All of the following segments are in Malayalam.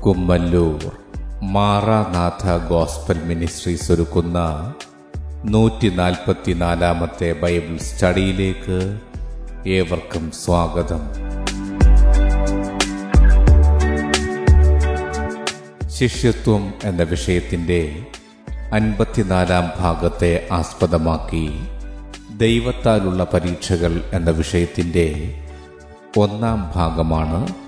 കുമ്മല്ലൂർ മാറാനാഥ ഗോസ്ബൽ മിനിസ്ട്രീസ് ഒരുക്കുന്ന നൂറ്റി നാൽപ്പത്തിനാലാമത്തെ ബൈബിൾ സ്റ്റഡിയിലേക്ക് ഏവർക്കും സ്വാഗതം. ശിഷ്യത്വം എന്ന വിഷയത്തിന്റെ അൻപത്തിനാലാം ഭാഗത്തെ ആസ്പദമാക്കി ദൈവത്താലുള്ള പരീക്ഷകൾ എന്ന വിഷയത്തിന്റെ ഒന്നാം ഭാഗമാണ്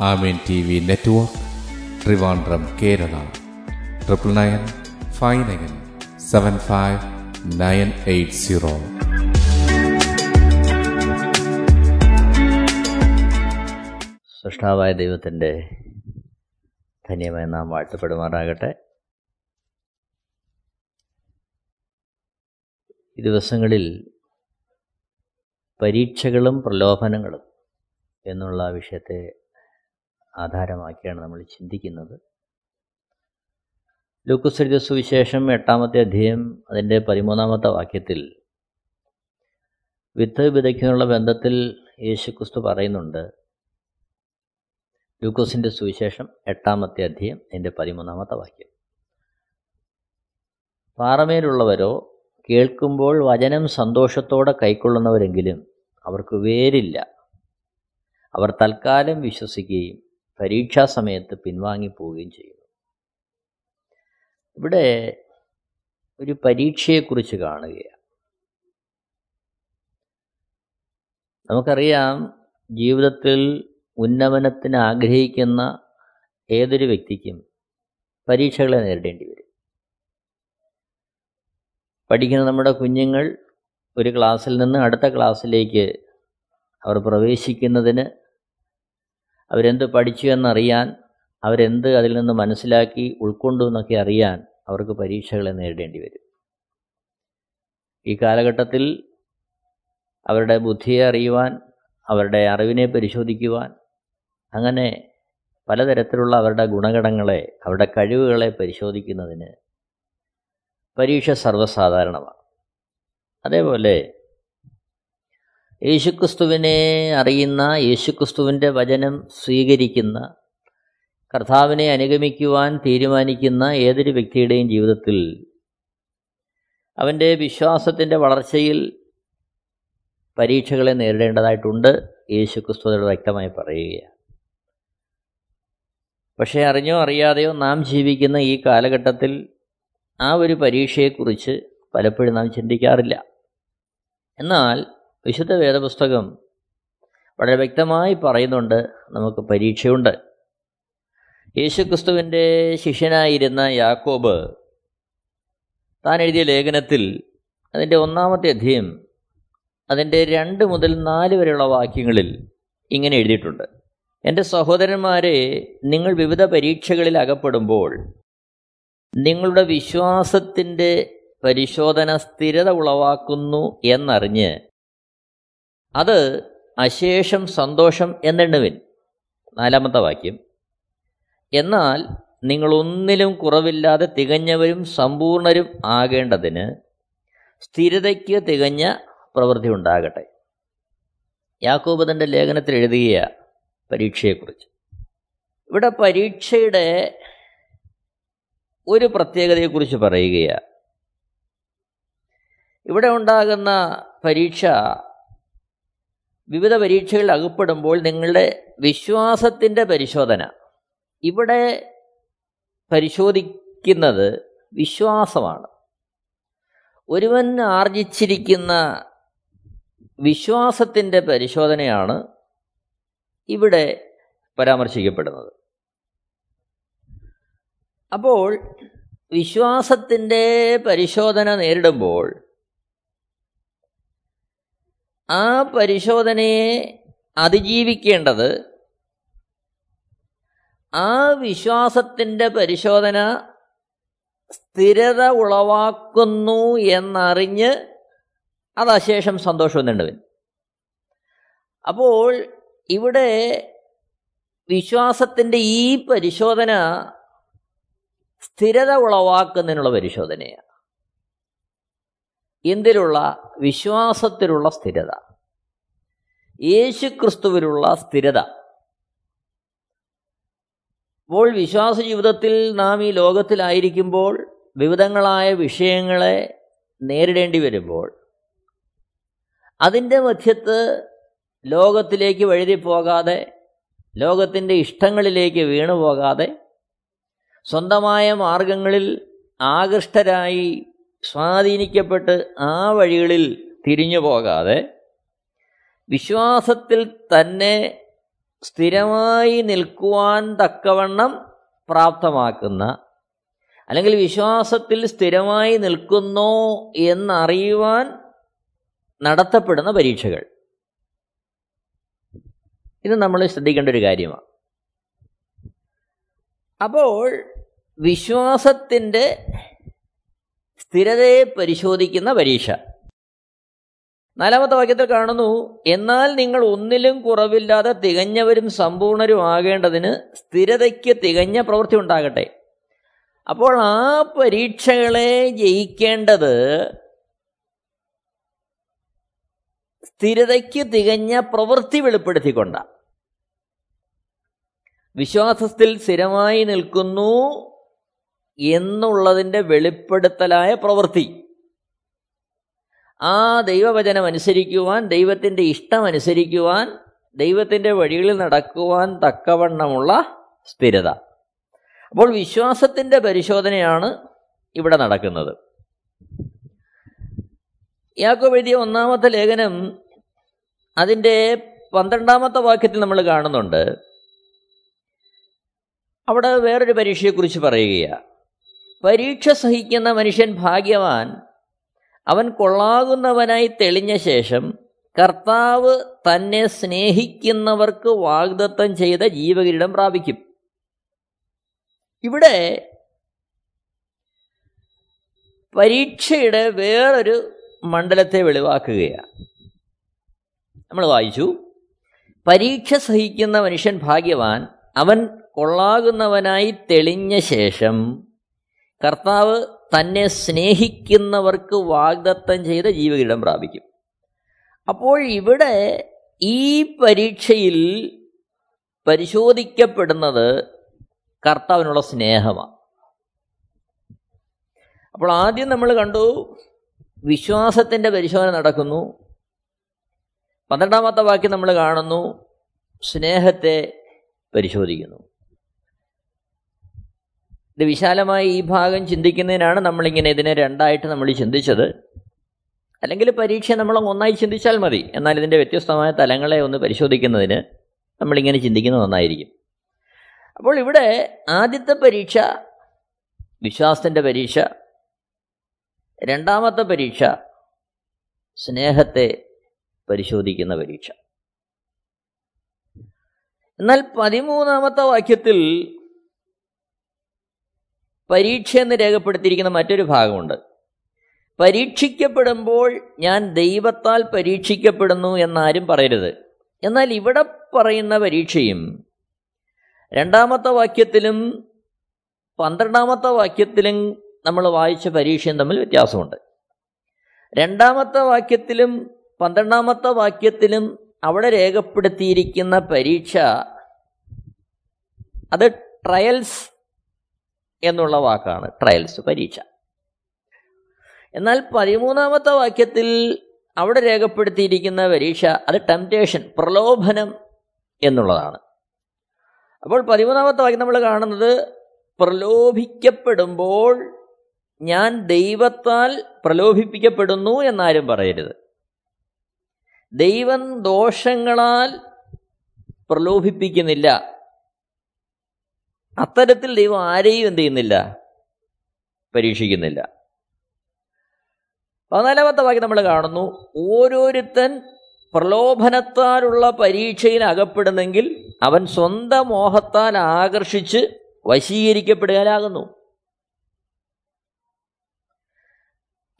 Amen T V network Trivandrum Kerala. Triple nine five nine seven five nine eight zero. സൃഷ്ടാവായ ദൈവത്തിന്റെ ധന്യമായി നാം വാഴ്ത്തപ്പെടുമാറാകട്ടെ. ഈ ദിവസങ്ങളിൽ പരീക്ഷകളും പ്രലോഭനങ്ങളും എന്നുള്ള വിഷയത്തെ ആധാരമാക്കിയാണ് നമ്മൾ ചിന്തിക്കുന്നത്. ലൂക്കുസരിത സുവിശേഷം എട്ടാമത്തെ അധ്യയം അതിന്റെ പതിമൂന്നാമത്തെ വാക്യത്തിൽ വിത്ത് വിതയ്ക്കുന്നുള്ള ബന്ധത്തിൽ യേശുക്രിസ്തു പറയുന്നുണ്ട്. ലൂക്കോസിന്റെ സുവിശേഷം എട്ടാമത്തെ അധ്യയം അതിന്റെ പതിമൂന്നാമത്തെ വാക്യം. പാറമേലുള്ളവരോ കേൾക്കുമ്പോൾ വചനം സന്തോഷത്തോടെ കൈക്കൊള്ളുന്നവരെങ്കിലും അവർക്ക് വേരില്ല. അവർ തൽക്കാലം വിശ്വസിക്കുകയും പരീക്ഷാ സമയത്ത് പിൻവാങ്ങിപ്പോവുകയും ചെയ്യുന്നു. ഇവിടെ ഒരു പരീക്ഷയെക്കുറിച്ച് കാണുകയാണ്. നമുക്കറിയാം ജീവിതത്തിൽ ഉന്നമനത്തിന് ആഗ്രഹിക്കുന്ന ഏതൊരു വ്യക്തിക്കും പരീക്ഷകളെ നേരിടേണ്ടി വരും. പഠിക്കുന്ന നമ്മുടെ കുഞ്ഞുങ്ങൾ ഒരു ക്ലാസ്സിൽ നിന്ന് അടുത്ത ക്ലാസ്സിലേക്ക് അവർ പ്രവേശിക്കുന്നതിന് അവരെന്ത് പഠിച്ചു എന്നറിയാൻ അവരെന്ത് അതിൽ നിന്ന് മനസ്സിലാക്കി ഉൾക്കൊണ്ടു എന്നൊക്കെ അറിയാൻ അവർക്ക് പരീക്ഷകളെ നേരിടേണ്ടി വരും. ഈ കാലഘട്ടത്തിൽ അവരുടെ ബുദ്ധിയെ അറിയുവാൻ അവരുടെ അറിവിനെ പരിശോധിക്കുവാൻ അങ്ങനെ പലതരത്തിലുള്ള അവരുടെ ഗുണഗണങ്ങളെ അവരുടെ കഴിവുകളെ പരിശോധിക്കുന്നതിന് പരീക്ഷ സർവസാധാരണമാണ്. അതേപോലെ യേശുക്രിസ്തുവിനെ അറിയുന്ന യേശുക്രിസ്തുവിന്റെ വചനം സ്വീകരിക്കുന്ന കർത്താവിനെ അനുഗമിക്കുവാൻ തീരുമാനിക്കുന്ന ഏതൊരു വ്യക്തിയുടെയും ജീവിതത്തിൽ അവന്റെ വിശ്വാസത്തിന്റെ വളർച്ചയിൽ പരീക്ഷകളെ നേരിടേണ്ടതായിട്ടുണ്ട്. യേശുക്രിസ്തുവോട് വ്യക്തമായി പറയുകയാണ്. പക്ഷേ അറിഞ്ഞോ അറിയാതെയോ നാം ജീവിക്കുന്ന ഈ കാലഘട്ടത്തിൽ ആ ഒരു പരീക്ഷയെക്കുറിച്ച് പലപ്പോഴും നാം ചിന്തിക്കാറില്ല. എന്നാൽ വിശുദ്ധ വേദപുസ്തകം വളരെ വ്യക്തമായി പറയുന്നുണ്ട്. നമുക്ക് പരീക്ഷയുണ്ട്. യേശുക്രിസ്തുവിന്റെ ശിഷ്യനായിരുന്ന യാക്കോബ് താൻ എഴുതിയ ലേഖനത്തിൽ അതിന്റെ ഒന്നാമത്തെ അധ്യയം അതിന്റെ രണ്ട് മുതൽ നാല് വരെയുള്ള വാക്യങ്ങളിൽ ഇങ്ങനെ എഴുതിയിട്ടുണ്ട്. എന്റെ സഹോദരന്മാരെ നിങ്ങൾ വിവിധ പരീക്ഷകളിൽ അകപ്പെടുമ്പോൾ നിങ്ങളുടെ വിശ്വാസത്തിന്റെ പരിശോധന സ്ഥിരത ഉളവാക്കുന്നു എന്നറിഞ്ഞ് അത് അശേഷം സന്തോഷം എന്നെണ്ണുവിൻ. നാലാമത്തെ വാക്യം. എന്നാൽ നിങ്ങളൊന്നിലും കുറവില്ലാതെ തികഞ്ഞവരും സമ്പൂർണരും ആകേണ്ടതിന് സ്ഥിരതയ്ക്ക് തികഞ്ഞ പ്രവൃത്തി ഉണ്ടാകട്ടെ. യാക്കോബ് തന്റെ ലേഖനത്തിൽ എഴുതിയ പരീക്ഷയെക്കുറിച്ച്. ഇവിടെ പരീക്ഷയുടെ ഒരു പ്രത്യേകതയെക്കുറിച്ച് പറയുകയാണ്. ഇവിടെ ഉണ്ടാകുന്ന പരീക്ഷ വിവിധ പരീക്ഷകളിൽ അകപ്പെടുമ്പോൾ നിങ്ങളുടെ വിശ്വാസത്തിന്റെ പരിശോധന. ഇവിടെ പരിശോധിക്കുന്നത് വിശ്വാസമാണ്. ഒരുവൻ ആർജിച്ചിരിക്കുന്ന വിശ്വാസത്തിന്റെ പരിശോധനയാണ് ഇവിടെ പരാമർശിക്കപ്പെടുന്നത്. അപ്പോൾ വിശ്വാസത്തിന്റെ പരിശോധന നേരിടുമ്പോൾ ആ പരിശോധനയെ അതിജീവിക്കേണ്ടത് ആ വിശ്വാസത്തിന്റെ പരിശോധന സ്ഥിരത ഉളവാക്കുന്നു എന്നറിഞ്ഞ് അത് അശേഷം സന്തോഷം നേണ്ടവൻ അപ്പോൾ ഇവിടെ വിശ്വാസത്തിന്റെ ഈ പരിശോധന സ്ഥിരത ഉളവാക്കുന്നതിനുള്ള പരിശോധനയാണ്. എന്തിലുള്ള വിശ്വാസത്തിലുള്ള സ്ഥിരത. യേശുക്രിസ്തുവിലുള്ള സ്ഥിരത. അപ്പോൾ വിശ്വാസ ജീവിതത്തിൽ നാം ഈ ലോകത്തിലായിരിക്കുമ്പോൾ വിവിധങ്ങളായ വിഷയങ്ങളെ നേരിടേണ്ടി വരുമ്പോൾ അതിന്റെ മധ്യത്ത് ലോകത്തിലേക്ക് വഴുതി പോകാതെ ലോകത്തിന്റെ ഇഷ്ടങ്ങളിലേക്ക് വീണു പോകാതെ സ്വന്തമായ മാർഗങ്ങളിൽ ആകൃഷ്ടരായി സ്വാധീനിക്കപ്പെട്ട് ആ വഴികളിൽ തിരിഞ്ഞു പോകാതെ വിശ്വാസത്തിൽ തന്നെ സ്ഥിരമായി നിൽക്കുവാൻ തക്കവണ്ണം പ്രാപ്തമാക്കുന്ന അല്ലെങ്കിൽ വിശ്വാസത്തിൽ സ്ഥിരമായി നിൽക്കുന്നോ എന്നറിയുവാൻ നടത്തപ്പെടുന്ന പരീക്ഷകൾ. ഇത് നമ്മൾ ശ്രദ്ധിക്കേണ്ട ഒരു കാര്യമാണ്. അപ്പോൾ വിശ്വാസത്തിന്റെ സ്ഥിരതയെ പരിശോധിക്കുന്ന പരീക്ഷ. നാലാമത്തെ വാക്യത്തിൽ കാണുന്നു എന്നാൽ നിങ്ങൾ ഒന്നിലും കുറവില്ലാതെ തികഞ്ഞവരും സമ്പൂർണരും ആകേണ്ടതിന് സ്ഥിരതയ്ക്ക് തികഞ്ഞ പ്രവൃത്തി ഉണ്ടാകട്ടെ. അപ്പോൾ ആ പരീക്ഷകളെ ജയിക്കേണ്ടത് സ്ഥിരതയ്ക്ക് തികഞ്ഞ പ്രവൃത്തി വെളിപ്പെടുത്തിക്കൊണ്ടാണ് വിശ്വാസത്തിൽ സ്ഥിരമായി നിൽക്കുന്നു എന്നുള്ളതിന്റെ വെളിപ്പെടുത്തലായ പ്രവൃത്തി. ആ ദൈവവചനം അനുസരിക്കുവാൻ ദൈവത്തിന്റെ ഇഷ്ടം അനുസരിക്കുവാൻ ദൈവത്തിന്റെ വഴികളിൽ നടക്കുവാൻ തക്കവണ്ണമുള്ള സ്ഥിരത. അപ്പോൾ വിശ്വാസത്തിന്റെ പരിശോധനയാണ് ഇവിടെ നടക്കുന്നത്. യാക്കോബ് എഴുതിയ ഒന്നാമത്തെ ലേഖനം അതിന്റെ പന്ത്രണ്ടാമത്തെ വാക്യത്തിൽ നമ്മൾ കാണുന്നുണ്ട്. അവിടെ വേറൊരു പരീക്ഷയെക്കുറിച്ച് പറയുകയാണ്. പരീക്ഷ സഹിക്കുന്ന മനുഷ്യൻ ഭാഗ്യവാൻ. അവൻ കൊള്ളാകുന്നവനായി തെളിഞ്ഞ ശേഷം കർത്താവ് തന്നെ സ്നേഹിക്കുന്നവർക്ക് വാഗ്ദത്തം ചെയ്ത ജീവകിരീടം പ്രാപിക്കും. ഇവിടെ പരീക്ഷയുടെ വേറൊരു മണ്ഡലത്തെ വെളിവാക്കുകയാണ്. നമ്മൾ വായിച്ചു. പരീക്ഷ സഹിക്കുന്ന മനുഷ്യൻ ഭാഗ്യവാൻ. അവൻ കൊള്ളാകുന്നവനായി തെളിഞ്ഞ ശേഷം കർത്താവ് തന്നെ സ്നേഹിക്കുന്നവർക്ക് വാഗ്ദത്തം ചെയ്ത ജീവകീടം പ്രാപിക്കും. അപ്പോൾ ഇവിടെ ഈ പരീക്ഷയിൽ പരിശോധിക്കപ്പെടുന്നത് കർത്താവിനുള്ള സ്നേഹമാണ്. അപ്പോൾ ആദ്യം നമ്മൾ കണ്ടു വിശ്വാസത്തിന്റെ പരിശോധന നടക്കുന്നു. പന്ത്രണ്ടാമത്തെ വാക്യം നമ്മൾ കാണുന്നു. സ്നേഹത്തെ പരിശോധിക്കുന്നു. ഇത് വിശാലമായി ഈ ഭാഗം ചിന്തിക്കുന്നതിനാണ് നമ്മളിങ്ങനെ ഇതിനെ രണ്ടായിട്ട് നമ്മൾ ചിന്തിച്ചത്. അല്ലെങ്കിൽ പരീക്ഷ നമ്മൾ ഒന്നായി ചിന്തിച്ചാൽ മതി. എന്നാൽ ഇതിന്റെ വ്യത്യസ്തമായ തലങ്ങളെ ഒന്ന് പരിശോധിക്കുന്നതിന് നമ്മളിങ്ങനെ ചിന്തിക്കുന്നത് നന്നായിരിക്കും. അപ്പോൾ ഇവിടെ ആദ്യത്തെ പരീക്ഷ വിശ്വാസത്തിന്റെ പരീക്ഷ രണ്ടാമത്തെ പരീക്ഷ സ്നേഹത്തെ പരിശോധിക്കുന്ന പരീക്ഷ. എന്നാൽ പതിമൂന്നാമത്തെ വാക്യത്തിൽ പരീക്ഷ എന്ന് രേഖപ്പെടുത്തിയിരിക്കുന്ന മറ്റൊരു ഭാഗമുണ്ട്. പരീക്ഷിക്കപ്പെടുമ്പോൾ ഞാൻ ദൈവത്താൽ പരീക്ഷിക്കപ്പെടുന്നു എന്നാരും പറയരുത്. എന്നാൽ ഇവിടെ പറയുന്ന പരീക്ഷയും രണ്ടാമത്തെ വാക്യത്തിലും പന്ത്രണ്ടാമത്തെ വാക്യത്തിലും നമ്മൾ വായിച്ച പരീക്ഷയും തമ്മിൽ വ്യത്യാസമുണ്ട്. രണ്ടാമത്തെ വാക്യത്തിലും പന്ത്രണ്ടാമത്തെ വാക്യത്തിലും അവിടെ രേഖപ്പെടുത്തിയിരിക്കുന്ന പരീക്ഷ അത് ട്രയൽസ് എന്നുള്ള വാക്കാണ് ട്രയൽസ് പരീക്ഷ. എന്നാൽ പതിമൂന്നാമത്തെ വാക്യത്തിൽ അവിടെ രേഖപ്പെടുത്തിയിരിക്കുന്ന പരീക്ഷ അത് ടെംപ്റ്റേഷൻ പ്രലോഭനം എന്നുള്ളതാണ്. അപ്പോൾ പതിമൂന്നാമത്തെ വാക്യം നമ്മൾ കാണുന്നത് പ്രലോഭിക്കപ്പെടുമ്പോൾ ഞാൻ ദൈവത്താൽ പ്രലോഭിപ്പിക്കപ്പെടുന്നു എന്നാരും പറയരുത്. ദൈവം ദോഷങ്ങളാൽ പ്രലോഭിപ്പിക്കുന്നില്ല. അത്തരത്തിൽ ദൈവം ആരെയും എന്ത് ചെയ്യുന്നില്ല? പരീക്ഷിക്കുന്നില്ല. പതിനാലാമത്തെ വാക്യം നമ്മൾ കാണുന്നു. ഓരോരുത്തൻ പ്രലോഭനത്താലുള്ള പരീക്ഷയിൽ അകപ്പെടുന്നെങ്കിൽ അവൻ സ്വന്തം മോഹത്താൽ ആകർഷിച്ച് വശീകരിക്കപ്പെടുകയാകുന്നു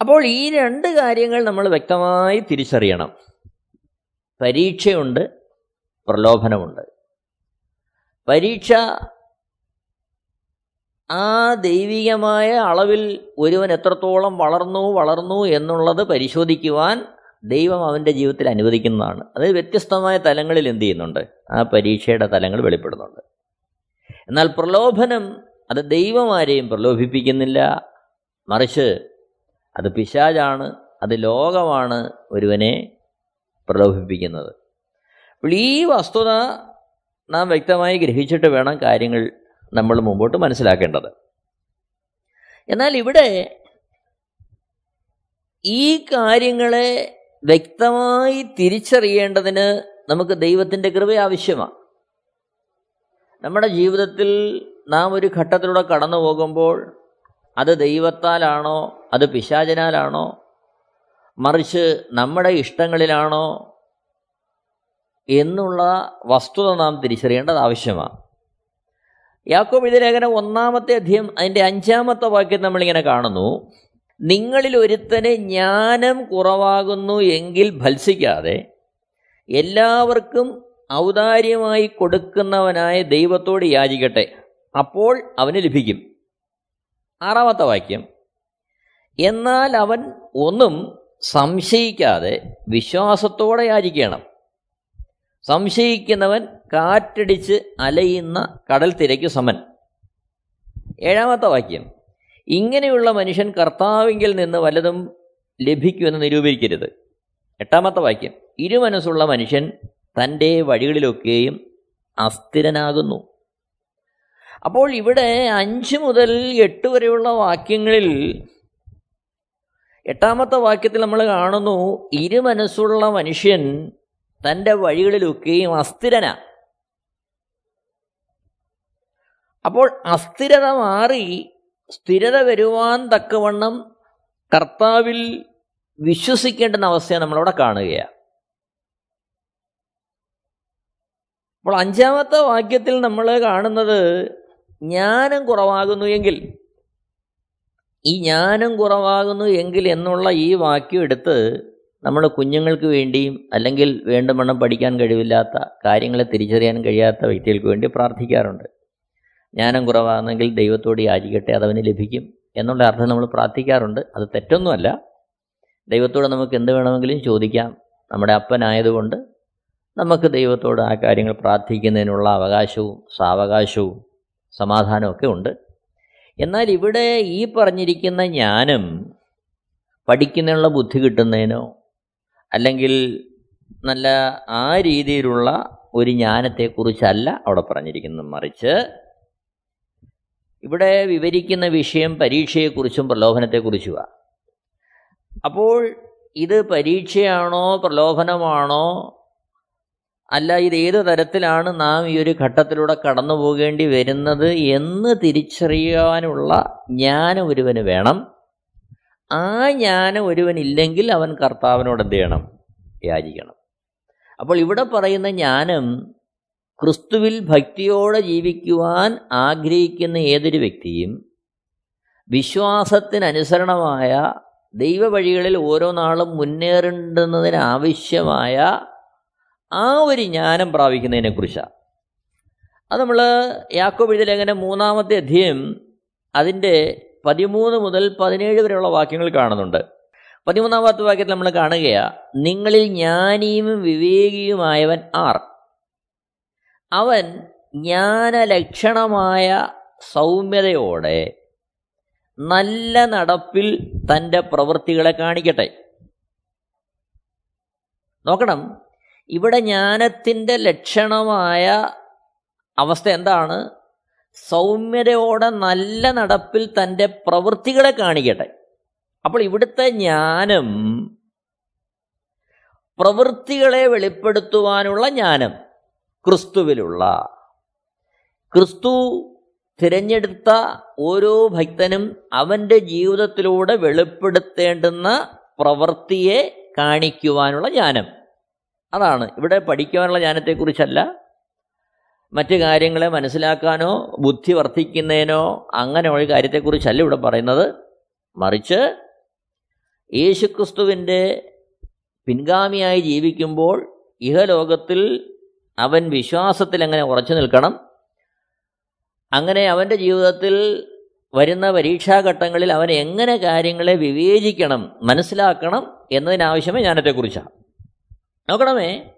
അപ്പോൾ ഈ രണ്ട് കാര്യങ്ങൾ നമ്മൾ വ്യക്തമായി തിരിച്ചറിയണം. പരീക്ഷയുണ്ട് പ്രലോഭനമുണ്ട്. പരീക്ഷ ആ ദൈവികമായ അളവിൽ ഒരുവൻ എത്രത്തോളം വളർന്നു വളർന്നു എന്നുള്ളത് പരിശോധിക്കുവാൻ ദൈവം അവന്റെ ജീവിതത്തിൽ അനുവദിക്കുന്നതാണ്. അത് വ്യത്യസ്തമായ തലങ്ങളിൽ എന്ത് ചെയ്യുന്നുണ്ട്? ആ പരീക്ഷയുടെ തലങ്ങൾ വെളിപ്പെടുന്നുണ്ട്. എന്നാൽ പ്രലോഭനം അത് ദൈവമാരെയും പ്രലോഭിപ്പിക്കുന്നില്ല. മറിച്ച് അത് പിശാജാണ് അത് ലോകമാണ് ഒരുവനെ പ്രലോഭിപ്പിക്കുന്നത്. അപ്പോൾ ഈ വസ്തുത നാം വ്യക്തമായി ഗ്രഹിച്ചിട്ട് വേണം കാര്യങ്ങൾ നമ്മൾ മുമ്പോട്ട് മനസ്സിലാക്കേണ്ടത്. എന്നാൽ ഇവിടെ ഈ കാര്യങ്ങളെ വ്യക്തമായി തിരിച്ചറിയേണ്ടതിന് നമുക്ക് ദൈവത്തിന്റെ കൃപ ആവശ്യമാണ്. നമ്മുടെ ജീവിതത്തിൽ നാം ഒരു ഘട്ടത്തിലൂടെ കടന്നു പോകുമ്പോൾ അത് ദൈവത്താലാണോ അത് പിശാചനാലാണോ മറിച്ച് നമ്മുടെ ഇഷ്ടങ്ങളിലാണോ എന്നുള്ള വസ്തുത നാം തിരിച്ചറിയേണ്ടത് ആവശ്യമാണ്. യാക്കോബ് ഇത് ലേഖനം ഒന്നാമത്തെ അധ്യയം അതിന്റെ അഞ്ചാമത്തെ വാക്യം നമ്മളിങ്ങനെ കാണുന്നു. നിങ്ങളിൽ ഒരുത്തന് ജ്ഞാനം കുറവാകുന്നു എങ്കിൽ ഭത്സിക്കാതെ എല്ലാവർക്കും ഔദാര്യമായി കൊടുക്കുന്നവനായ ദൈവത്തോട് യാചിക്കട്ടെ. അപ്പോൾ അവന് ലഭിക്കും. ആറാമത്തെ വാക്യം. എന്നാൽ അവൻ ഒന്നും സംശയിക്കാതെ വിശ്വാസത്തോടെ യാചിക്കണം. സംശയിക്കുന്നവൻ കാറ്റടിച്ച് അലയുന്ന കടൽ തിരയ്ക്കു സമൻ. ഏഴാമത്തെ വാക്യം. ഇങ്ങനെയുള്ള മനുഷ്യൻ കർത്താവിങ്കിൽ നിന്ന് വല്ലതും ലഭിക്കുമെന്ന് നിരൂപിക്കരുത്. എട്ടാമത്തെ വാക്യം. ഇരുമനസ്സുള്ള മനുഷ്യൻ തന്റെ വഴികളിലൊക്കെയും അസ്ഥിരനാകുന്നു. അപ്പോൾ ഇവിടെ അഞ്ച് മുതൽ എട്ട് വരെയുള്ള വാക്യങ്ങളിൽ എട്ടാമത്തെ വാക്യത്തിൽ നമ്മൾ കാണുന്നു ഇരുമനസ്സുള്ള മനുഷ്യൻ തന്റെ വഴികളിലൊക്കെയും അസ്ഥിരന. അപ്പോൾ അസ്ഥിരത മാറി സ്ഥിരത വരുവാൻ തക്കവണ്ണം കർത്താവിൽ വിശ്വസിക്കേണ്ടുന്ന അവസ്ഥയെ നമ്മളവിടെ കാണുകയാണ് അപ്പോൾ അഞ്ചാമത്തെ വാക്യത്തിൽ നമ്മൾ കാണുന്നത് ജ്ഞാനം കുറവാകുന്നു എങ്കിൽ ഈ ജ്ഞാനം കുറവാകുന്നു എങ്കിൽ എന്നുള്ള ഈ വാക്യം എടുത്ത് നമ്മൾ കുഞ്ഞുങ്ങൾക്ക് വേണ്ടിയും അല്ലെങ്കിൽ വേണ്ടവണ്ണം പഠിക്കാൻ കഴിവില്ലാത്ത കാര്യങ്ങളെ തിരിച്ചറിയാൻ കഴിയാത്ത വ്യക്തികൾക്ക് വേണ്ടി പ്രാർത്ഥിക്കാറുണ്ട്. ജ്ഞാനം കുറവാണെങ്കിൽ ദൈവത്തോട് യാചിക്കട്ടെ അതവന് ലഭിക്കും എന്നുള്ള അർത്ഥം നമ്മൾ പ്രാർത്ഥിക്കാറുണ്ട്. അത് തെറ്റൊന്നുമല്ല. ദൈവത്തോട് നമുക്ക് എന്ത് വേണമെങ്കിലും ചോദിക്കാം. നമ്മുടെ അപ്പനായതുകൊണ്ട് നമുക്ക് ദൈവത്തോട് ആ കാര്യങ്ങൾ പ്രാർത്ഥിക്കുന്നതിനുള്ള അവകാശവും സാവകാശവും സമാധാനമൊക്കെ ഉണ്ട്. എന്നാൽ ഇവിടെ ഈ പറഞ്ഞിരിക്കുന്ന ജ്ഞാനം പഠിക്കുന്നതിനുള്ള ബുദ്ധി കിട്ടുന്നതിനോ അല്ലെങ്കിൽ നല്ല ആ രീതിയിലുള്ള ഒരു ജ്ഞാനത്തെക്കുറിച്ചല്ല അവിടെ പറഞ്ഞിരിക്കുന്നത്. മറിച്ച് ഇവിടെ വിവരിക്കുന്ന വിഷയം പരീക്ഷയെക്കുറിച്ചും പ്രലോഭനത്തെക്കുറിച്ചുമാണ് അപ്പോൾ ഇത് പരീക്ഷയാണോ പ്രലോഭനമാണോ? അല്ല ഇത് ഏത് തരത്തിലാണ് നാം ഈ ഒരു ഘട്ടത്തിലൂടെ കടന്നു പോകേണ്ടി വരുന്നത് എന്ന് തിരിച്ചറിയാനുള്ള ജ്ഞാനം ഒരുവന് വേണം. ആ ജ്ഞാനം ഒരുവനില്ലെങ്കിൽ അവൻ കർത്താവിനോട് എന്ത് ചെയ്യണം? യാചിക്കണം. അപ്പോൾ ഇവിടെ പറയുന്ന ജ്ഞാനം ക്രിസ്തുവിൽ ഭക്തിയോടെ ജീവിക്കുവാൻ ആഗ്രഹിക്കുന്ന ഏതൊരു വ്യക്തിയും വിശ്വാസത്തിനനുസരണമായ ദൈവവഴികളിൽ ഓരോ നാളും മുന്നേറേണ്ടുന്നതിനാവശ്യമായ ആ ഒരു ജ്ഞാനം പ്രാപിക്കുന്നതിനെക്കുറിച്ചാണ് അത് നമ്മൾ യാക്കോബ് ലേഖനം മൂന്നാമത്തെ അധ്യയം അതിന്റെ പതിമൂന്ന് മുതൽ പതിനേഴ് വരെയുള്ള വാക്യങ്ങൾ കാണുന്നുണ്ട്. പതിമൂന്നാമത്തെ വാക്യത്തിൽ നമ്മൾ കാണുകയാണ് നിങ്ങളിൽ ജ്ഞാനിയും വിവേകിയുമായവൻ ആർ? അവൻ ജ്ഞാനലക്ഷണമായ സൗമ്യതയോടെ നല്ല നടപ്പിൽ തന്റെ പ്രവൃത്തികളെ കാണിക്കട്ടെ. നോക്കണം ഇവിടെ ജ്ഞാനത്തിന്റെ ലക്ഷണമായ അവസ്ഥ എന്താണ്? സൗമ്യതയോടെ നല്ല നടപ്പിൽ തന്റെ പ്രവൃത്തികളെ കാണിക്കട്ടെ. അപ്പോൾ ഇവിടുത്തെ ജ്ഞാനം പ്രവൃത്തികളെ വെളിപ്പെടുത്തുവാനുള്ള ജ്ഞാനം. ക്രിസ്തുവിലുള്ള. ക്രിസ്തു തിരഞ്ഞെടുത്ത ഓരോ ഭക്തനും അവന്റെ ജീവിതത്തിലൂടെ വെളിപ്പെടുത്തേണ്ടുന്ന പ്രവൃത്തിയെ കാണിക്കുവാനുള്ള ജ്ഞാനം. അതാണ്. ഇവിടെ പഠിക്കുവാനുള്ള ജ്ഞാനത്തെക്കുറിച്ചല്ല. മറ്റു കാര്യങ്ങളെ മനസ്സിലാക്കാനോ ബുദ്ധി വർദ്ധിക്കുന്നതിനോ അങ്ങനെ ഒരു കാര്യത്തെക്കുറിച്ചല്ല ഇവിടെ പറയുന്നത്. മറിച്ച് യേശുക്രിസ്തുവിന്റെ പിൻഗാമിയായി ജീവിക്കുമ്പോൾ ഇഹലോകത്തിൽ അവൻ വിശ്വാസത്തിൽ എങ്ങനെ ഉറച്ചു നിൽക്കണം? അങ്ങനെ അവന്റെ ജീവിതത്തിൽ വരുന്ന പരീക്ഷാഘട്ടങ്ങളിൽ അവൻ എങ്ങനെ കാര്യങ്ങളെ വിവേചിക്കണം മനസ്സിലാക്കണം എന്നതിനാവശ്യമേ ജ്ഞാനത്തെക്കുറിച്ചാണ്. നോക്കണമേ.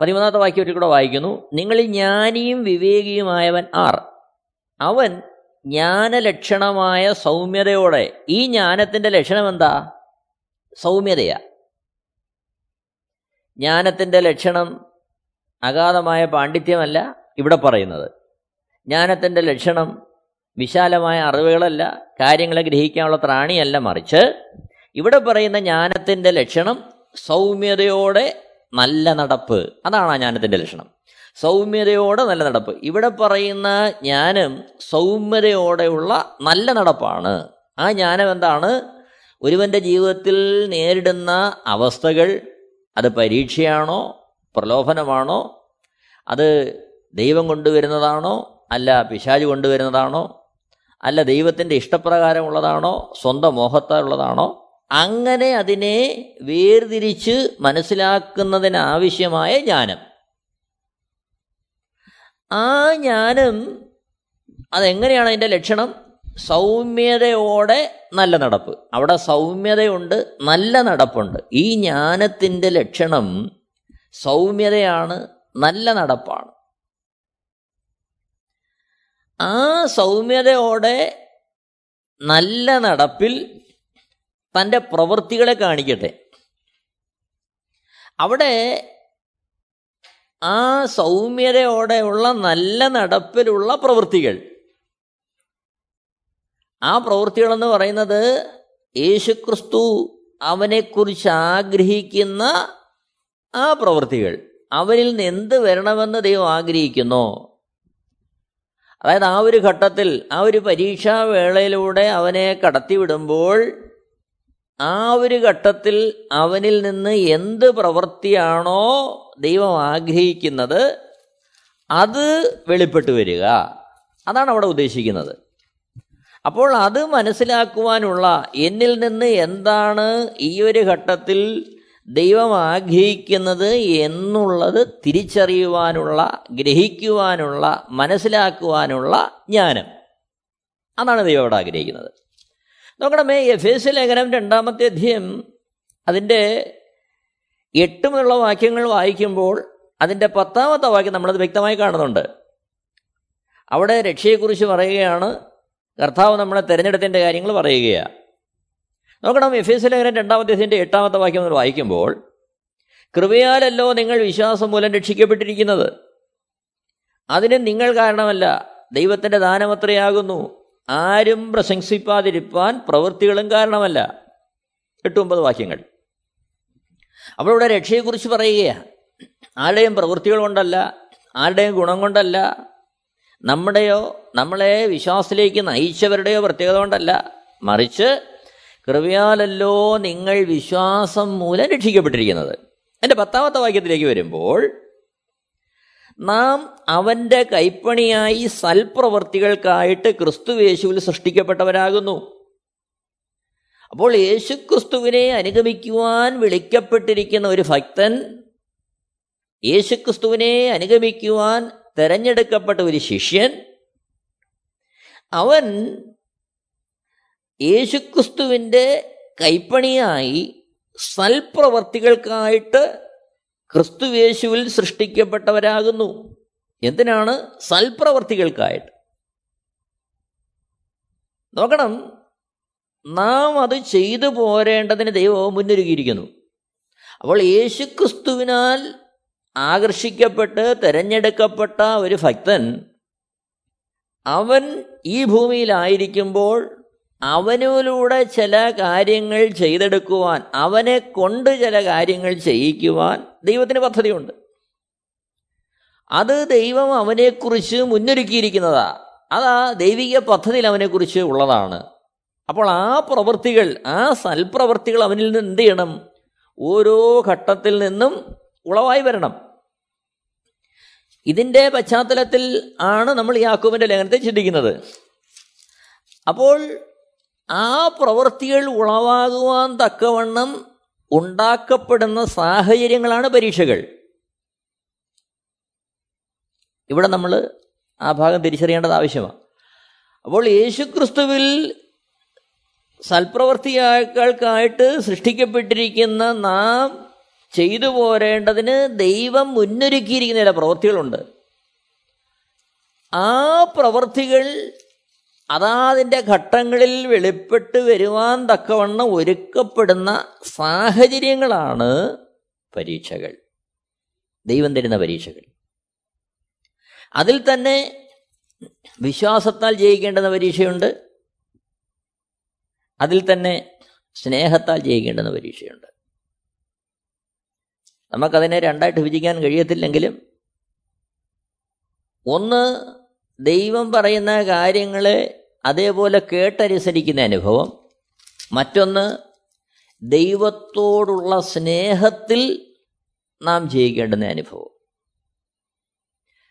പതിമൂന്നാമത്തെ വാക്യം ഒരു കൂടെ വായിക്കുന്നു. നിങ്ങളിൽ ജ്ഞാനിയും വിവേകിയുമായവൻ ആർ? അവൻ ജ്ഞാനലക്ഷണമായ സൗമ്യതയോടെ. ഈ ജ്ഞാനത്തിന്റെ ലക്ഷണം എന്താ? സൗമ്യതയാ. ജ്ഞാനത്തിന്റെ ലക്ഷണം അഗാധമായ പാണ്ഡിത്യമല്ല ഇവിടെ പറയുന്നത്. ജ്ഞാനത്തിന്റെ ലക്ഷണം വിശാലമായ അറിവുകളല്ല കാര്യങ്ങളെ ഗ്രഹിക്കാനുള്ള ത്രാണിയല്ല മറിച്ച് ഇവിടെ പറയുന്ന ജ്ഞാനത്തിന്റെ ലക്ഷണം സൗമ്യതയോടെ നല്ല നടപ്പ്. അതാണ് ആ ജ്ഞാനത്തിന്റെ ലക്ഷണം. സൗമ്യതയോടെ നല്ല നടപ്പ്. ഇവിടെ പറയുന്ന ജ്ഞാനം സൗമ്യതയോടെയുള്ള നല്ല നടപ്പാണ്. ആ ജ്ഞാനം എന്താണ്? ഒരുവന്റെ ജീവിതത്തിൽ നേരിടുന്ന അവസ്ഥകൾ അത് പരീക്ഷയാണോ പ്രലോഭനമാണോ? അത് ദൈവം കൊണ്ടുവരുന്നതാണോ? അല്ല പിശാജ് കൊണ്ടുവരുന്നതാണോ? അല്ല ദൈവത്തിന്റെ ഇഷ്ടപ്രകാരമുള്ളതാണോ? സ്വന്തം മോഹത്താലുള്ളതാണോ? അങ്ങനെ അതിനെ വേർതിരിച്ച് മനസ്സിലാക്കുന്നതിനാവശ്യമായ ജ്ഞാനം. ആ ജ്ഞാനം അതെങ്ങനെയാണ് അതിന്റെ ലക്ഷണം? സൗമ്യതയോടെ നല്ല നടപ്പ്. അവിടെ സൗമ്യതയുണ്ട് നല്ല നടപ്പുണ്ട്. ഈ ജ്ഞാനത്തിന്റെ ലക്ഷണം സൗമ്യതയാണ് നല്ല നടപ്പാണ്. ആ സൗമ്യതയോടെ നല്ല നടപ്പിൽ തന്റെ പ്രവൃത്തികളെ കാണിക്കട്ടെ. അവിടെ ആ സൗമ്യതയോടെയുള്ള നല്ല നടപ്പിലുള്ള പ്രവൃത്തികൾ. ആ പ്രവൃത്തികളെന്ന് പറയുന്നത് യേശുക്രിസ്തു അവനെക്കുറിച്ച് ആഗ്രഹിക്കുന്ന ആ പ്രവൃത്തികൾ അവരിൽ നിന്ന് എന്ത് വരണമെന്ന് ദൈവം ആഗ്രഹിക്കുന്നു? അതായത് ആ ഒരു ഘട്ടത്തിൽ ആ ഒരു പരീക്ഷാവേളയിലൂടെ അവനെ കടത്തിവിടുമ്പോൾ ആ ഒരു ഘട്ടത്തിൽ അവനിൽ നിന്ന് എന്ത് പ്രവൃത്തിയാണോ ദൈവം ആഗ്രഹിക്കുന്നത് അത് വെളിപ്പെട്ടു വരിക. അതാണ് അവിടെ ഉദ്ദേശിക്കുന്നത്. അപ്പോൾ അത് മനസ്സിലാക്കുവാനുള്ള എന്നിൽ നിന്ന് എന്താണ് ഈ ഒരു ഘട്ടത്തിൽ ദൈവം ആഗ്രഹിക്കുന്നത് എന്നുള്ളത് തിരിച്ചറിയുവാനുള്ള ഗ്രഹിക്കുവാനുള്ള മനസ്സിലാക്കുവാനുള്ള ജ്ഞാനം. അതാണ് ദൈവം അവിടെ ആഗ്രഹിക്കുന്നത്. നോക്കണമേ എഫ് എസ് ലേഖനം രണ്ടാമത്തെ അധ്യയം അതിന്റെ എട്ട് മുതലുള്ള വാക്യങ്ങൾ വായിക്കുമ്പോൾ അതിന്റെ പത്താമത്തെ വാക്യം നമ്മളത് വ്യക്തമായി കാണുന്നുണ്ട്. അവിടെ രക്ഷയെക്കുറിച്ച് പറയുകയാണ്. കർത്താവ് നമ്മളെ തിരഞ്ഞെടുത്തതിന്റെ കാര്യങ്ങൾ പറയുകയാണ്. നോക്കണം എഫ് എസ് ലേഖനം രണ്ടാമത്തെ ഇതിന്റെ എട്ടാമത്തെ വാക്യം നമ്മൾ വായിക്കുമ്പോൾ കൃപയാലല്ലോ നിങ്ങൾ വിശ്വാസം മൂലം രക്ഷിക്കപ്പെട്ടിരിക്കുന്നത്. അതിന് നിങ്ങൾ കാരണമല്ല ദൈവത്തിന്റെ ദാനമത്രയാകുന്നു. ആരും പ്രശംസിപ്പാതിരിപ്പാൻ പ്രവൃത്തികളും കാരണമല്ല. എട്ടൊമ്പത് വാക്യങ്ങൾ. അപ്പോൾ ഇവിടെ രക്ഷയെക്കുറിച്ച് പറയുകയാണ് ആരുടെയും പ്രവൃത്തികൾ കൊണ്ടല്ല ആരുടെയും ഗുണം കൊണ്ടല്ല നമ്മുടെയോ നമ്മളെ വിശ്വാസത്തിലേക്ക് നയിച്ചവരുടെയോ പ്രത്യേകത കൊണ്ടല്ല. മറിച്ച് കൃപയാലല്ലോ നിങ്ങൾ വിശ്വാസം മൂലം രക്ഷിക്കപ്പെട്ടിരിക്കുന്നത്. എന്റെ പത്താമത്തെ വാക്യത്തിലേക്ക് വരുമ്പോൾ നാം അവന്റെ കൈപ്പണിയായി സൽപ്രവർത്തികൾക്കായിട്ട് ക്രിസ്തു യേശുവിൽ സൃഷ്ടിക്കപ്പെട്ടവരാകുന്നു. അപ്പോൾ യേശു ക്രിസ്തുവിനെ അനുഗമിക്കുവാൻ വിളിക്കപ്പെട്ടിരിക്കുന്ന ഒരു ഭക്തൻ യേശുക്രിസ്തുവിനെ അനുഗമിക്കുവാൻ തെരഞ്ഞെടുക്കപ്പെട്ട ഒരു ശിഷ്യൻ അവൻ യേശുക്രിസ്തുവിന്റെ കൈപ്പണിയായി സൽപ്രവർത്തികൾക്കായിട്ട് ക്രിസ്തുവേശുവിൽ സൃഷ്ടിക്കപ്പെട്ടവരാകുന്നു. എന്തിനാണ്? സൽപ്രവർത്തികൾക്കായിട്ട്. നോക്കണം നാം അത് ചെയ്തു പോരേണ്ടതിന് ദൈവം മുന്നൊരുക്കിയിരിക്കുന്നു. അപ്പോൾ യേശുക്രിസ്തുവിനാൽ ആകർഷിക്കപ്പെട്ട് തിരഞ്ഞെടുക്കപ്പെട്ട ഒരു ഭക്തൻ അവൻ ഈ ഭൂമിയിലായിരിക്കുമ്പോൾ അവനിലൂടെ ചില കാര്യങ്ങൾ ചെയ്തെടുക്കുവാൻ അവനെ കൊണ്ട് ചില കാര്യങ്ങൾ ചെയ്യിക്കുവാൻ ദൈവത്തിന് പദ്ധതിയുണ്ട്. അത് ദൈവം അവനെക്കുറിച്ച് മുന്നൊരുക്കിയിരിക്കുന്നതാ. അതാ ദൈവിക പദ്ധതിയിൽ അവനെക്കുറിച്ച് ഉള്ളതാണ്. അപ്പോൾ ആ പ്രവൃത്തികൾ ആ സൽപ്രവൃത്തികൾ അവനിൽ നിന്ന് എന്ത് ചെയ്യണം? ഓരോ ഘട്ടത്തിൽ നിന്നും ഉളവായി വരണം. ഇതിന്റെ പശ്ചാത്തലത്തിൽ ആണ് നമ്മൾ യാക്കോബിന്റെ ലേഖനത്തെ ചിന്തിക്കുന്നത്. അപ്പോൾ ആ പ്രവൃത്തികൾ ഉളവാകുവാൻ തക്കവണ്ണം ഉണ്ടാക്കപ്പെടുന്ന സാഹചര്യങ്ങളാണ് പരീക്ഷകൾ. ഇവിടെ നമ്മൾ ആ ഭാഗം തിരിച്ചറിയേണ്ടത് ആവശ്യമാണ്. അപ്പോൾ യേശുക്രിസ്തുവിൽ സൽപ്രവർത്തിയാക്കൾക്കായിട്ട് സൃഷ്ടിക്കപ്പെട്ടിരിക്കുന്ന നാം ചെയ്തു പോരേണ്ടതിന് ദൈവം മുന്നൊരുക്കിയിരിക്കുന്ന ചില പ്രവൃത്തികളുണ്ട്. ആ പ്രവൃത്തികൾ അതാതിന്റെ ഘട്ടങ്ങളിൽ വെളിപ്പെട്ട് വരുവാൻ തക്കവണ്ണം ഒരുക്കപ്പെടുന്ന സാഹചര്യങ്ങളാണ് പരീക്ഷകൾ. ദൈവം തരുന്ന പരീക്ഷകൾ. അതിൽ തന്നെ വിശ്വാസത്താൽ ജയിക്കേണ്ടുന്ന പരീക്ഷയുണ്ട്. അതിൽ തന്നെ സ്നേഹത്താൽ ജയിക്കേണ്ടുന്ന പരീക്ഷയുണ്ട്. നമുക്കതിനെ രണ്ടായിട്ട് വിഭജിക്കാൻ കഴിയത്തില്ലെങ്കിലും ഒന്ന് ദൈവം പറയുന്ന കാര്യങ്ങളെ അതേപോലെ കേട്ടനുസരിക്കുന്ന അനുഭവം. മറ്റൊന്ന് ദൈവത്തോടുള്ള സ്നേഹത്തിൽ നാം ജയിക്കേണ്ടുന്ന അനുഭവം.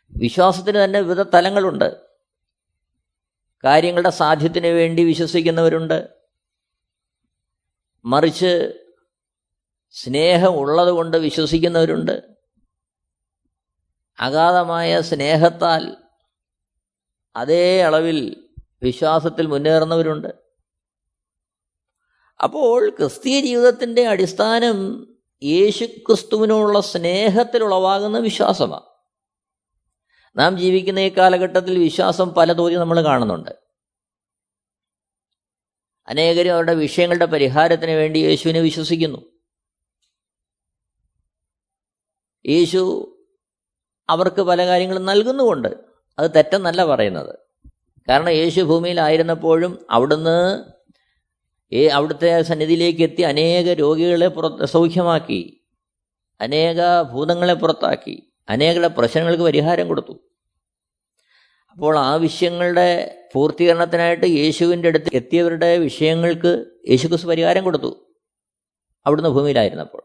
വിശ്വാസത്തിന് തന്നെ വിവിധ തലങ്ങളുണ്ട്. കാര്യങ്ങളുടെ സാധ്യത്തിന് വേണ്ടി വിശ്വസിക്കുന്നവരുണ്ട്. മറിച്ച് സ്നേഹം ഉള്ളതുകൊണ്ട് വിശ്വസിക്കുന്നവരുണ്ട്. അഗാധമായ സ്നേഹത്താൽ അതേ അളവിൽ വിശ്വാസത്തിൽ മുന്നേറുന്നവരുണ്ട്. അപ്പോൾ ക്രിസ്തീയ ജീവിതത്തിന്റെ അടിസ്ഥാനം യേശു ക്രിസ്തുവിനോടുള്ള സ്നേഹത്തിൽ ഉളവാകുന്ന വിശ്വാസമാണ്. നാം ജീവിക്കുന്ന ഈ കാലഘട്ടത്തിൽ വിശ്വാസം പല നമ്മൾ കാണുന്നുണ്ട്. അനേകരും അവരുടെ വിഷയങ്ങളുടെ പരിഹാരത്തിന് വേണ്ടി യേശുവിനെ വിശ്വസിക്കുന്നു. യേശു അവർക്ക് പല കാര്യങ്ങളും നൽകുന്നുമുണ്ട്. അത് തെറ്റെന്നല്ല പറയുന്നത്. കാരണം യേശു ഭൂമിയിലായിരുന്നപ്പോഴും അവിടുന്ന് അവിടുത്തെ സന്നിധിയിലേക്ക് എത്തി അനേക രോഗികളെ പുറത്ത് സൗഖ്യമാക്കി അനേക ഭൂതങ്ങളെ പുറത്താക്കി അനേക പ്രശ്നങ്ങൾക്ക് പരിഹാരം കൊടുത്തു. അപ്പോൾ ആവശ്യങ്ങളുടെ പൂർത്തീകരണത്തിനായിട്ട് യേശുവിന്റെ അടുത്ത് എത്തിയവരുടെ വിഷയങ്ങൾക്ക് യേശുക്രിസ് പരിഹാരം കൊടുത്തു അവിടുന്ന് ഭൂമിയിലായിരുന്നപ്പോൾ.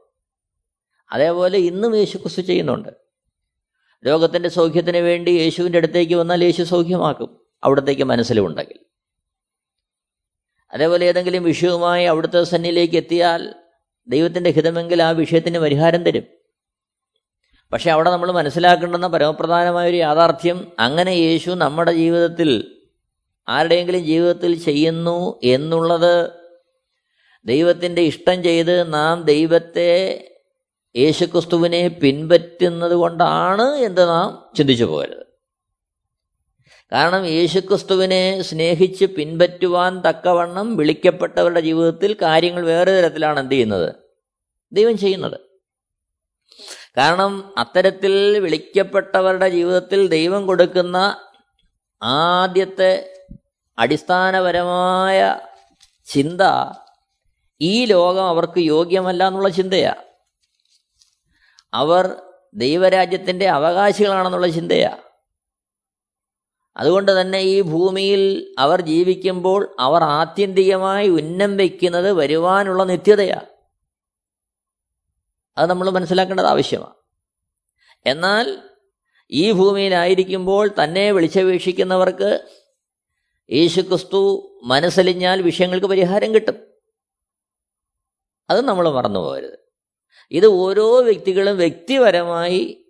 അതേപോലെ ഇന്നും യേശുക്രിസ്തു ചെയ്യുന്നുണ്ട്. രോഗത്തിന്റെ സൗഖ്യത്തിന് വേണ്ടി യേശുവിന്റെ അടുത്തേക്ക് വന്നാൽ യേശു സൗഖ്യമാക്കും. അവിടത്തേക്ക് മനസ്സിലുമുണ്ടെങ്കിൽ അതേപോലെ ഏതെങ്കിലും വിഷയവുമായി അവിടുത്തെ സന്നിയിലേക്ക് എത്തിയാൽ ദൈവത്തിന്റെ ഹിതമെങ്കിൽ ആ വിഷയത്തിന് പരിഹാരം തരും. പക്ഷെ അവിടെ നമ്മൾ മനസ്സിലാക്കേണ്ടുന്ന പരമപ്രധാനമായൊരു യാഥാർത്ഥ്യം അങ്ങനെ യേശു നമ്മുടെ ജീവിതത്തിൽ ആരുടെയെങ്കിലും ജീവിതത്തിൽ ചെയ്യുന്നു എന്നുള്ളത് ദൈവത്തിന്റെ ഇഷ്ടം ചെയ്ത് നാം ദൈവത്തെ യേശുക്രിസ്തുവിനെ പിൻപറ്റുന്നത് കൊണ്ടാണ് എന്ന് നാം ചിന്തിച്ചു പോകരുത്. കാരണം യേശുക്രിസ്തുവിനെ സ്നേഹിച്ച് പിൻപറ്റുവാൻ തക്കവണ്ണം വിളിക്കപ്പെട്ടവരുടെ ജീവിതത്തിൽ കാര്യങ്ങൾ വേറെ തരത്തിലാണ് എന്ത് ചെയ്യുന്നത്? ദൈവം ചെയ്യുന്നത്. കാരണം അത്തരത്തിൽ വിളിക്കപ്പെട്ടവരുടെ ജീവിതത്തിൽ ദൈവം കൊടുക്കുന്ന ആദ്യത്തെ അടിസ്ഥാനപരമായ ചിന്ത ഈ ലോകം അവർക്ക് യോഗ്യമല്ല എന്നുള്ള ചിന്തയാ. അവർ ദൈവരാജ്യത്തിന്റെ അവകാശികളാണെന്നുള്ള ചിന്തയാണ് അതുകൊണ്ട് തന്നെ ഈ ഭൂമിയിൽ അവർ ജീവിക്കുമ്പോൾ അവർ ആത്യന്തികമായി ഉന്നം വയ്ക്കുന്നത് വരുവാനുള്ള നിത്യതയാണ്. അത് നമ്മൾ മനസ്സിലാക്കേണ്ടത് ആവശ്യമാണ്. എന്നാൽ ഈ ഭൂമിയിലായിരിക്കുമ്പോൾ തന്നെ വിളിച്ചപേക്ഷിക്കുന്നവർക്ക് യേശുക്രിസ്തു മനസ്സലിഞ്ഞാൽ വിഷയങ്ങൾക്ക് പരിഹാരം കിട്ടും. അത് നമ്മൾ മറന്നു പോകരുത് ഇത് ഓരോ വ്യക്തികളും വ്യക്തിപരമായി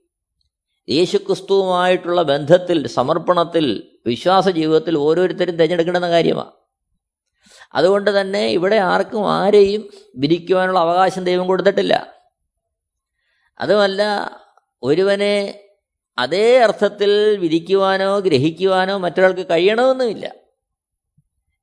യേശുക്രിസ്തുവുമായിട്ടുള്ള ബന്ധത്തിൽ സമർപ്പണത്തിൽ വിശ്വാസ ജീവിതത്തിൽ ഓരോരുത്തരും തിരഞ്ഞെടുക്കേണ്ടുന്ന കാര്യമാണ് അതുകൊണ്ട് തന്നെ ഇവിടെ ആർക്കും ആരെയും വിരിക്കുവാനുള്ള അവകാശം ദൈവം കൊടുത്തിട്ടില്ല. അതുമല്ല ഒരുവനെ അതേ അർത്ഥത്തിൽ വിരിക്കുവാനോ ഗ്രഹിക്കുവാനോ മറ്റൊരാൾക്ക് കഴിയണമെന്നുമില്ല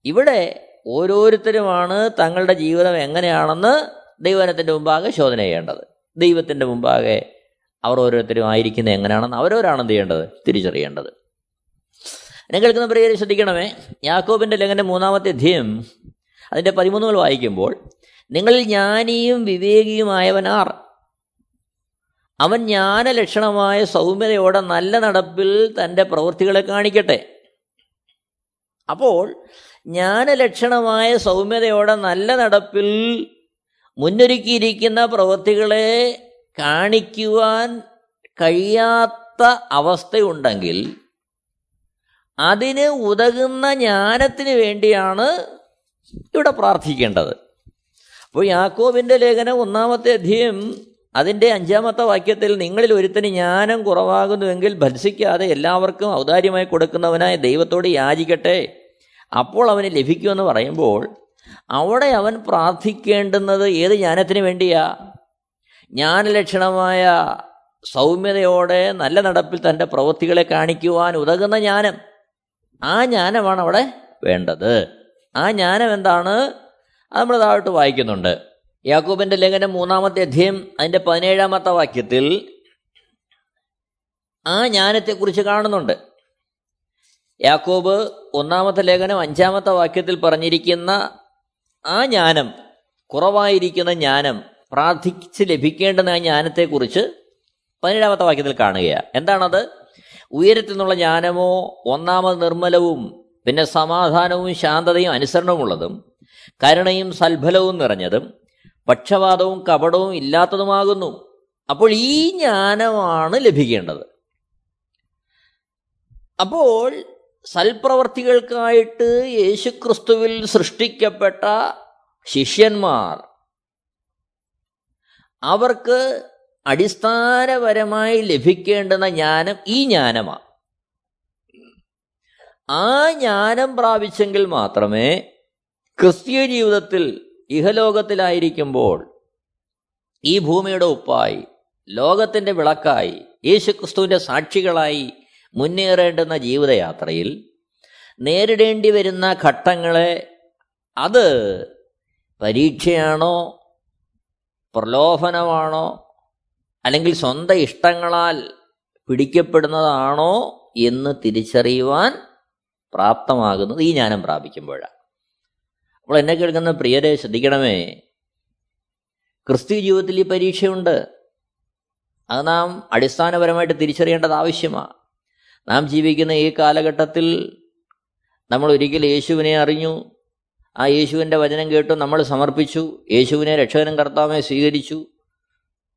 ഇവിടെ ഓരോരുത്തരുമാണ് തങ്ങളുടെ ജീവിതം എങ്ങനെയാണെന്ന് ദൈവനത്തിന്റെ മുമ്പാകെ ശോധന ചെയ്യേണ്ടത്. ദൈവത്തിന്റെ മുമ്പാകെ അവർ ഓരോരുത്തരും ആയിരിക്കുന്നത് എങ്ങനെയാണെന്ന് അവരോരാണ് എന്ത് ചെയ്യേണ്ടത്? തിരിച്ചറിയേണ്ടത്. എന്നെ കേൾക്കുന്ന പ്രിയരെ ശ്രദ്ധിക്കണമേ. യാക്കോബിന്റെ ലെങ്ങന്റെ മൂന്നാമത്തെ അധ്യയം അതിന്റെ പതിമൂന്നുകൾ വായിക്കുമ്പോൾ നിങ്ങളിൽ ജ്ഞാനിയും വിവേകിയുമായവനാർ. അവൻ ജ്ഞാനലക്ഷണമായ സൗമ്യതയോടെ നല്ല നടപ്പിൽ തന്റെ പ്രവൃത്തികളെ കാണിക്കട്ടെ. അപ്പോൾ ജ്ഞാനലക്ഷണമായ സൗമ്യതയോടെ നല്ല നടപ്പിൽ മുന്നൊരുക്കിയിരിക്കുന്ന പ്രവൃത്തികളെ കാണിക്കുവാൻ കഴിയാത്ത അവസ്ഥയുണ്ടെങ്കിൽ അതിന് ഉതകുന്ന ജ്ഞാനത്തിന് വേണ്ടിയാണ് ഇവിടെ പ്രാർത്ഥിക്കേണ്ടത്. അപ്പോൾ യാക്കോബിന്റെ ലേഖനം ഒന്നാമത്തെ അധ്യയം അതിന്റെ അഞ്ചാമത്തെ വാക്യത്തിൽ നിങ്ങളിൽ ഒരുത്തിന് ജ്ഞാനം കുറവാകുന്നുവെങ്കിൽ ഭത്സിക്കാതെ എല്ലാവർക്കും ഔദാര്യമായി കൊടുക്കുന്നവനായ ദൈവത്തോട് യാചിക്കട്ടെ. അപ്പോൾ അവന് ലഭിക്കുമെന്ന് പറയുമ്പോൾ അവിടെ അവൻ പ്രാർത്ഥിക്കേണ്ടുന്നത് ഏത് ജ്ഞാനത്തിന് വേണ്ടിയാ? ജ്ഞാനലക്ഷണമായ സൗമ്യതയോടെ നല്ല നടപ്പിൽ തന്റെ പ്രവൃത്തികളെ കാണിക്കുവാൻ ഉതകുന്ന ജ്ഞാനം. ആ ജ്ഞാനമാണ് അവിടെ വേണ്ടത്. ആ ജ്ഞാനം എന്താണ്? അത് നമ്മൾ താഴോട്ട് വായിക്കുന്നുണ്ട്. യാക്കൂബിന്റെ ലേഖനം മൂന്നാമത്തെ അധ്യയം അതിന്റെ പതിനേഴാമത്തെ വാക്യത്തിൽ ആ ജ്ഞാനത്തെക്കുറിച്ച് കാണുന്നുണ്ട്. യാക്കോബ് ഒന്നാമത്തെ ലേഖനം അഞ്ചാമത്തെ വാക്യത്തിൽ പറഞ്ഞിരിക്കുന്ന ആ ജ്ഞാനം കുറവായിരിക്കുന്ന ജ്ഞാനം പ്രാർത്ഥിച്ച് ലഭിക്കേണ്ടുന്ന ജ്ഞാനത്തെക്കുറിച്ച് പതിനേഴാമത്തെ വാക്യത്തിൽ കാണുകയാണ്. എന്താണത്? ഉയരത്തിൽ നിന്നുള്ള ജ്ഞാനമോ ഒന്നാമത് നിർമ്മലവും പിന്നെ സമാധാനവും ശാന്തതയും അനുസരണമുള്ളതും കരുണയും സൽഫലവും നിറഞ്ഞതും പക്ഷപാതവും കപടവും ഇല്ലാത്തതുമാകുന്നു. അപ്പോൾ ഈ ജ്ഞാനമാണ് ലഭിക്കേണ്ടത്. അപ്പോൾ സൽപ്രവർത്തികൾക്കായിട്ട് യേശുക്രിസ്തുവിൽ സൃഷ്ടിക്കപ്പെട്ട ശിഷ്യന്മാർ അവർക്ക് അടിസ്ഥാനപരമായി ലഭിക്കേണ്ടുന്ന ജ്ഞാനം ഈ ജ്ഞാനമാണ്. ആ ജ്ഞാനം പ്രാപിച്ചെങ്കിൽ മാത്രമേ ക്രിസ്തീയ ജീവിതത്തിൽ ഇഹലോകത്തിലായിരിക്കുമ്പോൾ ഈ ഭൂമിയുടെ ഉപ്പായി ലോകത്തിന്റെ വിളക്കായി യേശുക്രിസ്തുവിന്റെ സാക്ഷികളായി മുന്നേറേണ്ടുന്ന ജീവിതയാത്രയിൽ നേരിടേണ്ടി വരുന്ന ഘട്ടങ്ങളെ അത് പരീക്ഷയാണോ പ്രലോഭനമാണോ? അല്ലെങ്കിൽ സ്വന്തം ഇഷ്ടങ്ങളാൽ പിടിക്കപ്പെടുന്നതാണോ എന്ന് തിരിച്ചറിയുവാൻ പ്രാപ്തമാകുന്നത് ഈ ജ്ഞാനം പ്രാപിക്കുമ്പോഴാണ്. അപ്പോൾ എന്നെ കേൾക്കുന്ന പ്രിയരെ ശ്രദ്ധിക്കണമേ. ക്രിസ്തു ജീവിതത്തിൽ ഈ പരീക്ഷയുണ്ട്. അത് നാം അടിസ്ഥാനപരമായിട്ട് തിരിച്ചറിയേണ്ടത് ആവശ്യമാണ്. നാം ജീവിക്കുന്ന ഈ കാലഘട്ടത്തിൽ നമ്മൾ ഒരിക്കൽ യേശുവിനെ അറിഞ്ഞു. ആ യേശുവിന്റെ വചനം കേട്ടു നമ്മൾ സമർപ്പിച്ചു. യേശുവിനെ രക്ഷകനും കർത്താവേ സ്വീകരിച്ചു.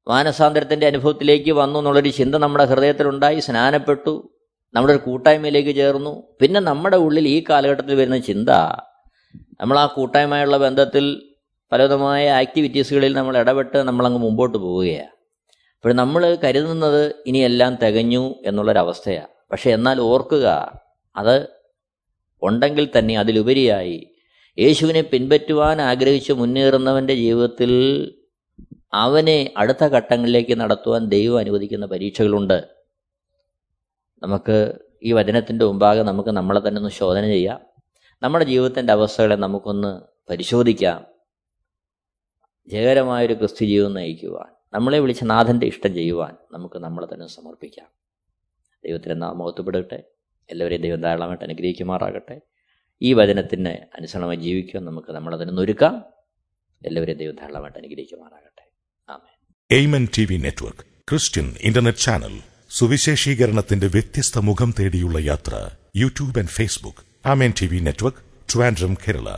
മാനസാന്തരത്തിന്റെ അനുഭവത്തിലേക്ക് വന്നു എന്നുള്ളൊരു ചിന്ത നമ്മുടെ ഹൃദയത്തിലുണ്ടായി. സ്നാനപ്പെട്ടു. നമ്മുടെ ഒരു കൂട്ടായ്മയിലേക്ക് ചേർന്നു. പിന്നെ നമ്മുടെ ഉള്ളിൽ ഈ കാലഘട്ടത്തിൽ വരുന്ന ചിന്ത നമ്മൾ ആ കൂട്ടായ്മയുള്ള ബന്ധത്തിൽ പലവിധമായ ആക്ടിവിറ്റീസുകളിൽ നമ്മൾ ഇടപെട്ട് നമ്മളങ്ങ് മുമ്പോട്ട് പോവുകയാണ്. അപ്പോൾ നമ്മൾ കരുതുന്നത് ഇനിയെല്ലാം തികഞ്ഞു എന്നുള്ളൊരവസ്ഥയാണ്. പക്ഷേ എന്നാൽ ഓർക്കുക അത് ഉണ്ടെങ്കിൽ തന്നെ അതിലുപരിയായി യേശുവിനെ പിൻപറ്റുവാൻ ആഗ്രഹിച്ച് മുന്നേറുന്നവന്റെ ജീവിതത്തിൽ അവനെ അടുത്ത ഘട്ടങ്ങളിലേക്ക് നടത്തുവാൻ ദൈവം അനുവദിക്കുന്ന പരീക്ഷകളുണ്ട്. നമുക്ക് ഈ വചനത്തിന്റെ മുമ്പാകെ നമുക്ക് നമ്മളെ തന്നെ ഒന്ന് ശോധന ചെയ്യാം. നമ്മുടെ ജീവിതത്തിന്റെ അവസ്ഥകളെ നമുക്കൊന്ന് പരിശോധിക്കാം. ജയകരമായൊരു ക്രിസ്തു ജീവിതം നയിക്കുവാൻ നമ്മളെ വിളിച്ച നാഥന്റെ ഇഷ്ടം ചെയ്യുവാൻ നമുക്ക് നമ്മളെ തന്നെ സമർപ്പിക്കാം. ദൈവത്തിന്റെ നാമത്വപ്പെടട്ടെ എല്ലാവരെയും ദൈവം ധാരാളമായിട്ട് അനുഗ്രഹിക്കുമാറാകട്ടെ. ഈ വചനത്തിന് അനുസരണമായി ജീവിക്കുവാൻ നമുക്ക് നമ്മൾ തന്നെ ഒരുക്കാം. എല്ലാവരെയും ദൈവം ധാരാളമായിട്ട് അനുഗ്രഹിക്കുമാറാകട്ടെ. ആമേ Amen T V network Christian internet channel സുവിശേഷീകരണത്തിന്റെ വ്യത്യസ്ത മുഖം തേടിയുള്ള യാത്ര YouTube and Facebook Amen T V network Trivandrum Kerala.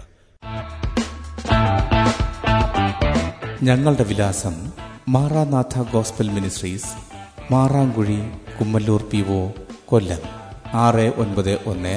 ഞങ്ങളുടെ വിലാസം Maranatha gospel ministries Marankuzhi Kummalloor P O Kollam. ആറ് ഒൻപത് ഒന്ന്